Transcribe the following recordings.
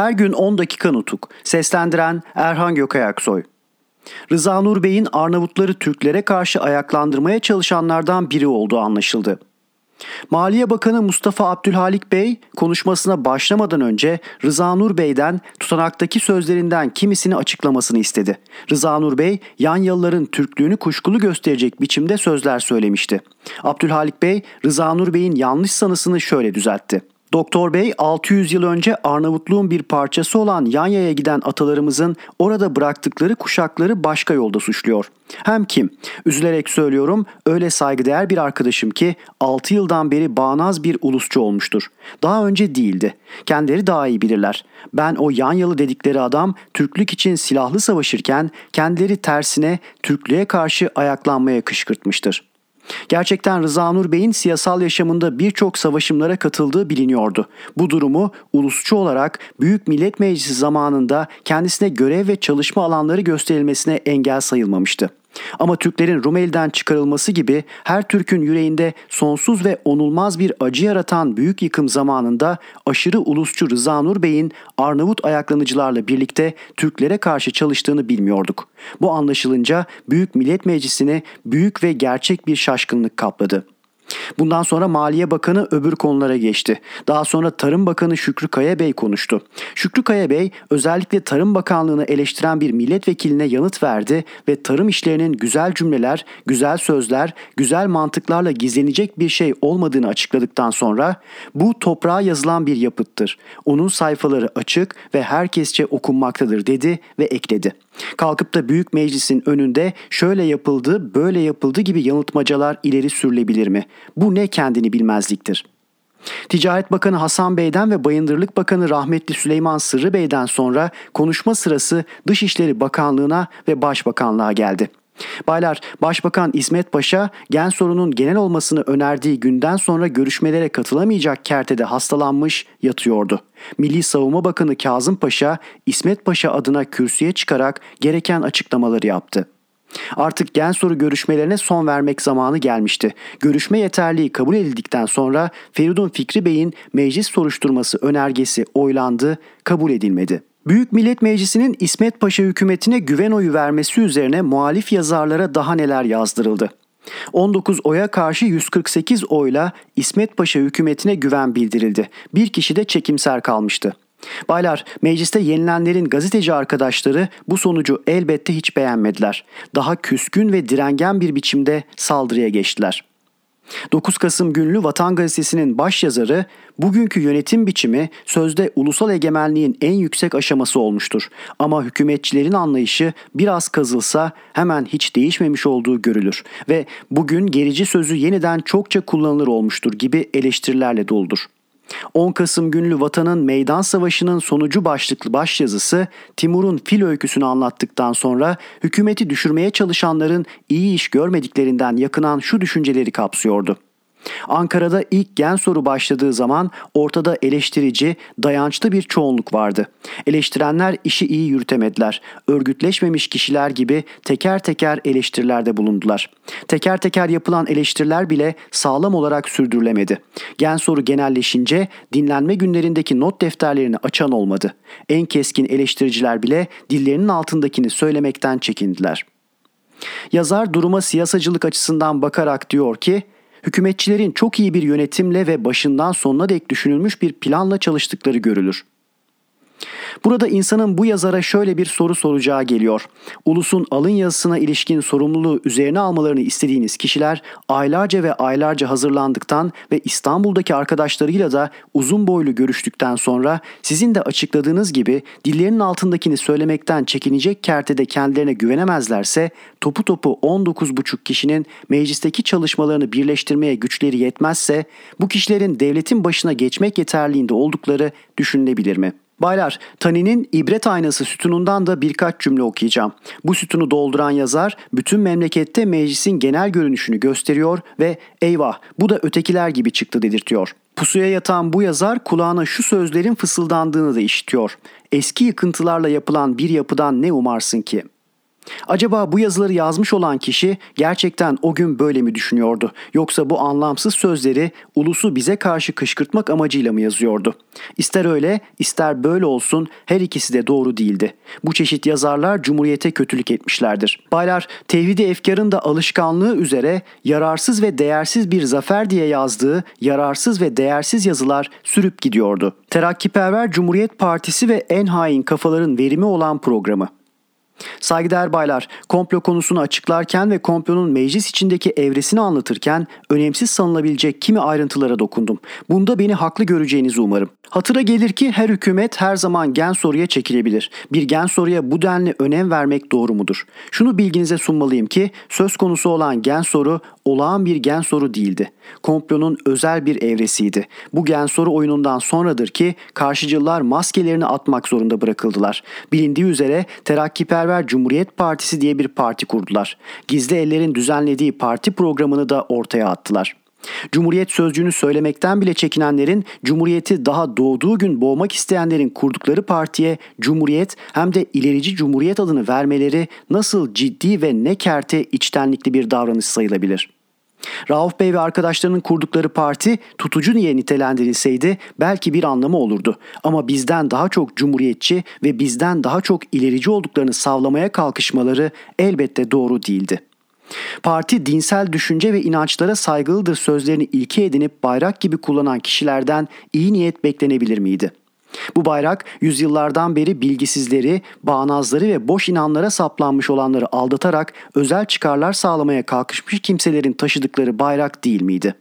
Her gün 10 dakika nutuk. Seslendiren Erhan Gökayaksoy. Rıza Nur Bey'in Arnavutları Türklere karşı ayaklandırmaya çalışanlardan biri olduğu anlaşıldı. Maliye Bakanı Mustafa Abdülhalik Bey konuşmasına başlamadan önce Rıza Nur Bey'den tutanaktaki sözlerinden kimisini açıklamasını istedi. Rıza Nur Bey yan yalıların Türklüğünü kuşkulu gösterecek biçimde sözler söylemişti. Abdülhalik Bey Rıza Nur Bey'in yanlış sanısını şöyle düzeltti. Doktor Bey 600 yıl önce Arnavutluğun bir parçası olan Yanya'ya giden atalarımızın orada bıraktıkları kuşakları başka yolda suçluyor. Hem kim? Üzülerek söylüyorum öyle saygıdeğer bir arkadaşım ki 6 yıldan beri bağnaz bir ulusçu olmuştur. Daha önce değildi. Kendileri daha iyi bilirler. Ben o Yanyalı dedikleri adam Türklük için silahlı savaşırken kendileri tersine Türklüğe karşı ayaklanmaya kışkırtmıştır. Gerçekten Rıza Nur Bey'in siyasal yaşamında birçok savaşımlara katıldığı biliniyordu. Bu durumu ulusçu olarak Büyük Millet Meclisi zamanında kendisine görev ve çalışma alanları gösterilmesine engel sayılmamıştı. Ama Türklerin Rumeli'den çıkarılması gibi her Türk'ün yüreğinde sonsuz ve onulmaz bir acı yaratan büyük yıkım zamanında aşırı ulusçu Rıza Nur Bey'in Arnavut ayaklanıcılarla birlikte Türklere karşı çalıştığını bilmiyorduk. Bu anlaşılınca Büyük Millet Meclisi'ni büyük ve gerçek bir şaşkınlık kapladı. Bundan sonra Maliye Bakanı öbür konulara geçti. Daha sonra Tarım Bakanı Şükrü Kaya Bey konuştu. Şükrü Kaya Bey özellikle Tarım Bakanlığı'nı eleştiren bir milletvekiline yanıt verdi ve tarım işlerinin güzel cümleler, güzel sözler, güzel mantıklarla gizlenecek bir şey olmadığını açıkladıktan sonra bu toprağa yazılan bir yapıttır. Onun sayfaları açık ve herkesçe okunmaktadır dedi ve ekledi. Kalkıp da büyük meclisin önünde şöyle yapıldı, böyle yapıldı gibi yanıltmacalar ileri sürülebilir mi? Bu ne kendini bilmezliktir. Ticaret Bakanı Hasan Bey'den ve Bayındırlık Bakanı rahmetli Süleyman Sırrı Bey'den sonra konuşma sırası Dışişleri Bakanlığı'na ve Başbakanlığa geldi. Baylar, Başbakan İsmet Paşa gen sorunun genel olmasını önerdiği günden sonra görüşmelere katılamayacak kertede hastalanmış yatıyordu. Milli Savunma Bakanı Kazım Paşa, İsmet Paşa adına kürsüye çıkarak gereken açıklamaları yaptı. Artık gen soru görüşmelerine son vermek zamanı gelmişti. Görüşme yeterliği kabul edildikten sonra Feridun Fikri Bey'in meclis soruşturması önergesi oylandı, kabul edilmedi. Büyük Millet Meclisi'nin İsmet Paşa hükümetine güven oyu vermesi üzerine muhalif yazarlara daha neler yazdırıldı. 19 oya karşı 148 oyla İsmet Paşa hükümetine güven bildirildi. Bir kişi de çekimser kalmıştı. Baylar, mecliste yenilenlerin gazeteci arkadaşları bu sonucu elbette hiç beğenmediler. Daha küskün ve direngen bir biçimde saldırıya geçtiler. 9 Kasım günlü Vatan Gazetesi'nin başyazarı bugünkü yönetim biçimi sözde ulusal egemenliğin en yüksek aşaması olmuştur. Ama hükümetçilerin anlayışı biraz kazılsa hemen hiç değişmemiş olduğu görülür ve bugün gerici sözü yeniden çokça kullanılır olmuştur gibi eleştirilerle doldur. 10 Kasım günlü Vatanın Meydan Savaşı'nın sonucu başlıklı başyazısı Timur'un fil öyküsünü anlattıktan sonra hükümeti düşürmeye çalışanların iyi iş görmediklerinden yakınan şu düşünceleri kapsıyordu. Ankara'da ilk gen soru başladığı zaman ortada eleştirici, dayançlı bir çoğunluk vardı. Eleştirenler işi iyi yürütemediler. Örgütleşmemiş kişiler gibi teker teker eleştirilerde bulundular. Teker teker yapılan eleştiriler bile sağlam olarak sürdürülemedi. Gen soru genelleşince dinlenme günlerindeki not defterlerini açan olmadı. En keskin eleştiriciler bile dillerinin altındakini söylemekten çekindiler. Yazar duruma siyasacılık açısından bakarak diyor ki, hükümetçilerin çok iyi bir yönetimle ve başından sonuna dek düşünülmüş bir planla çalıştıkları görülür. Burada insanın bu yazara şöyle bir soru soracağı geliyor. Ulusun alın yazısına ilişkin sorumluluğu üzerine almalarını istediğiniz kişiler aylarca ve aylarca hazırlandıktan ve İstanbul'daki arkadaşlarıyla da uzun boylu görüştükten sonra sizin de açıkladığınız gibi dillerinin altındakini söylemekten çekinecek kertede kendilerine güvenemezlerse topu topu 19,5 kişinin meclisteki çalışmalarını birleştirmeye güçleri yetmezse bu kişilerin devletin başına geçmek yeterliğinde oldukları düşünülebilir mi?'' Baylar, Tani'nin ibret aynası sütunundan da birkaç cümle okuyacağım. Bu sütunu dolduran yazar bütün memlekette meclisin genel görünüşünü gösteriyor ve eyvah bu da ötekiler gibi çıktı dedirtiyor. Pusuya yatan bu yazar kulağına şu sözlerin fısıldandığını da işitiyor. Eski yıkıntılarla yapılan bir yapıdan ne umarsın ki? Acaba bu yazıları yazmış olan kişi gerçekten o gün böyle mi düşünüyordu? Yoksa bu anlamsız sözleri ulusu bize karşı kışkırtmak amacıyla mı yazıyordu? İster öyle, ister böyle olsun her ikisi de doğru değildi. Bu çeşit yazarlar Cumhuriyete kötülük etmişlerdir. Baylar, tevhidi efkarın da alışkanlığı üzere yararsız ve değersiz bir zafer diye yazdığı yararsız ve değersiz yazılar sürüp gidiyordu. Terakkiperver Cumhuriyet Partisi ve en hain kafaların verimi olan programı. Saygıdeğer baylar, komplo konusunu açıklarken ve komplonun meclis içindeki evresini anlatırken önemsiz sanılabilecek kimi ayrıntılara dokundum. Bunda beni haklı göreceğinizi umarım. Hatıra gelir ki her hükümet her zaman gen soruya çekilebilir. Bir gen soruya bu denli önem vermek doğru mudur? Şunu bilginize sunmalıyım ki söz konusu olan gen soru olağan bir gen soru değildi. Komplonun özel bir evresiydi. Bu gen soru oyunundan sonradır ki karşıcılar maskelerini atmak zorunda bırakıldılar. Bilindiği üzere Terakkiperver Cumhuriyet Partisi diye bir parti kurdular. Gizli ellerin düzenlediği parti programını da ortaya attılar. Cumhuriyet sözcüğünü söylemekten bile çekinenlerin, Cumhuriyeti daha doğduğu gün boğmak isteyenlerin kurdukları partiye Cumhuriyet hem de ilerici Cumhuriyet adını vermeleri nasıl ciddi ve ne kerte içtenlikli bir davranış sayılabilir?'' Rauf Bey ve arkadaşlarının kurdukları parti tutucu niye nitelendirilseydi belki bir anlamı olurdu. Ama bizden daha çok cumhuriyetçi ve bizden daha çok ilerici olduklarını savlamaya kalkışmaları elbette doğru değildi. Parti dinsel düşünce ve inançlara saygılıdır sözlerini ilke edinip bayrak gibi kullanan kişilerden iyi niyet beklenebilir miydi? Bu bayrak yüzyıllardan beri bilgisizleri, bağnazları ve boş inanlara saplanmış olanları aldatarak özel çıkarlar sağlamaya kalkışmış kimselerin taşıdıkları bayrak değil miydi?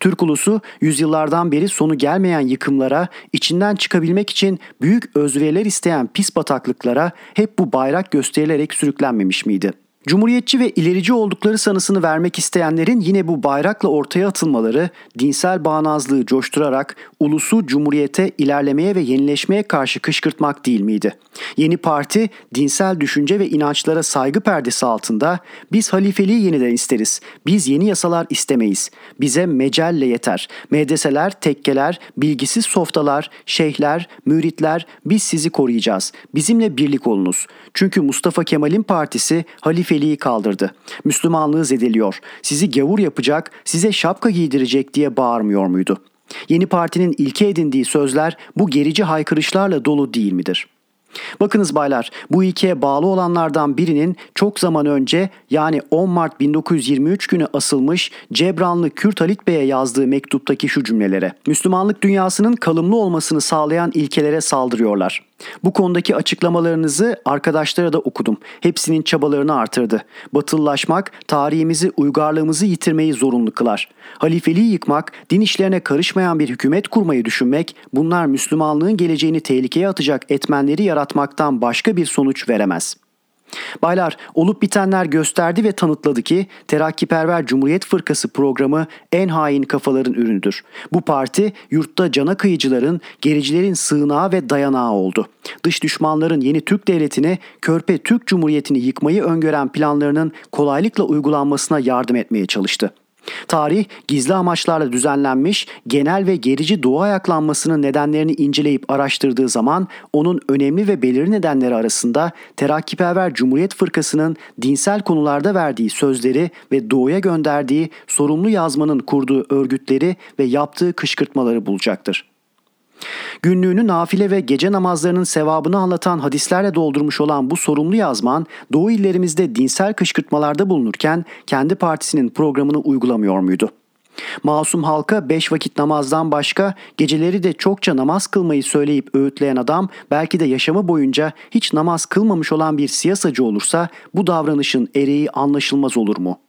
Türk ulusu yüzyıllardan beri sonu gelmeyen yıkımlara, içinden çıkabilmek için büyük özveriler isteyen pis bataklıklara hep bu bayrak gösterilerek sürüklenmemiş miydi?'' Cumhuriyetçi ve ilerici oldukları sanısını vermek isteyenlerin yine bu bayrakla ortaya atılmaları dinsel bağnazlığı coşturarak ulusu cumhuriyete ilerlemeye ve yenileşmeye karşı kışkırtmak değil miydi? Yeni parti dinsel düşünce ve inançlara saygı perdesi altında biz halifeliği yeniden isteriz. Biz yeni yasalar istemeyiz. Bize mecelle yeter. Medreseler, tekkeler, bilgisiz softalar, şeyhler, müritler biz sizi koruyacağız. Bizimle birlik olunuz. Çünkü Mustafa Kemal'in partisi halifeliği halifeliği kaldırdı. Müslümanlığı zedeliyor. Sizi gavur yapacak, size şapka giydirecek diye bağırmıyor muydu? Yeni partinin ilke edindiği sözler bu gerici haykırışlarla dolu değil midir?'' Bakınız baylar bu ilkeye bağlı olanlardan birinin çok zaman önce yani 10 Mart 1923 günü asılmış Cebranlı Kürt Halit Bey'e yazdığı mektuptaki şu cümlelere. Müslümanlık dünyasının kalımlı olmasını sağlayan ilkelere saldırıyorlar. Bu konudaki açıklamalarınızı arkadaşlara da okudum. Hepsinin çabalarını artırdı. Batıllaşmak, tarihimizi, uygarlığımızı yitirmeyi zorunlu kılar. Halifeliği yıkmak, din işlerine karışmayan bir hükümet kurmayı düşünmek, bunlar Müslümanlığın geleceğini tehlikeye atacak etmenleri yaratmaktan başka bir sonuç veremez.'' Baylar, olup bitenler gösterdi ve tanıtladı ki Terakkiperver Cumhuriyet Fırkası programı en hain kafaların ürünüdür. Bu parti yurtta cana kıyıcıların, gericilerin sığınağı ve dayanağı oldu. Dış düşmanların yeni Türk devletini, körpe Türk Cumhuriyeti'ni yıkmayı öngören planlarının kolaylıkla uygulanmasına yardım etmeye çalıştı. Tarih gizli amaçlarla düzenlenmiş genel ve gerici doğu ayaklanmasının nedenlerini inceleyip araştırdığı zaman onun önemli ve belirli nedenleri arasında Terakkiperver Cumhuriyet Fırkası'nın dinsel konularda verdiği sözleri ve doğuya gönderdiği sorumlu yazmanın kurduğu örgütleri ve yaptığı kışkırtmaları bulacaktır. Günlüğünü nafile ve gece namazlarının sevabını anlatan hadislerle doldurmuş olan bu sorumlu yazman Doğu illerimizde dinsel kışkırtmalarda bulunurken kendi partisinin programını uygulamıyor muydu? Masum halka beş vakit namazdan başka geceleri de çokça namaz kılmayı söyleyip öğütleyen adam belki de yaşamı boyunca hiç namaz kılmamış olan bir siyasacı olursa bu davranışın ereği anlaşılmaz olur mu?''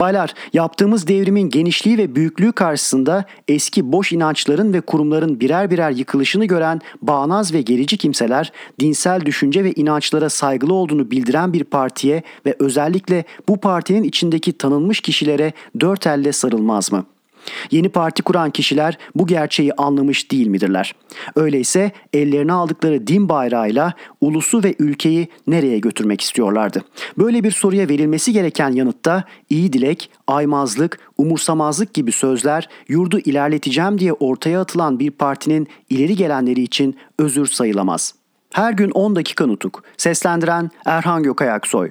Baylar, yaptığımız devrimin genişliği ve büyüklüğü karşısında eski boş inançların ve kurumların birer birer yıkılışını gören bağnaz ve gerici kimseler, dinsel düşünce ve inançlara saygılı olduğunu bildiren bir partiye ve özellikle bu partinin içindeki tanınmış kişilere dört elle sarılmaz mı?'' Yeni parti kuran kişiler bu gerçeği anlamış değil midirler? Öyleyse ellerine aldıkları din bayrağıyla ulusu ve ülkeyi nereye götürmek istiyorlardı? Böyle bir soruya verilmesi gereken yanıtta iyi dilek, aymazlık, umursamazlık gibi sözler yurdu ilerleteceğim diye ortaya atılan bir partinin ileri gelenleri için özür sayılamaz.'' Her gün 10 dakika nutuk. Seslendiren Erhan Gökayaksoy.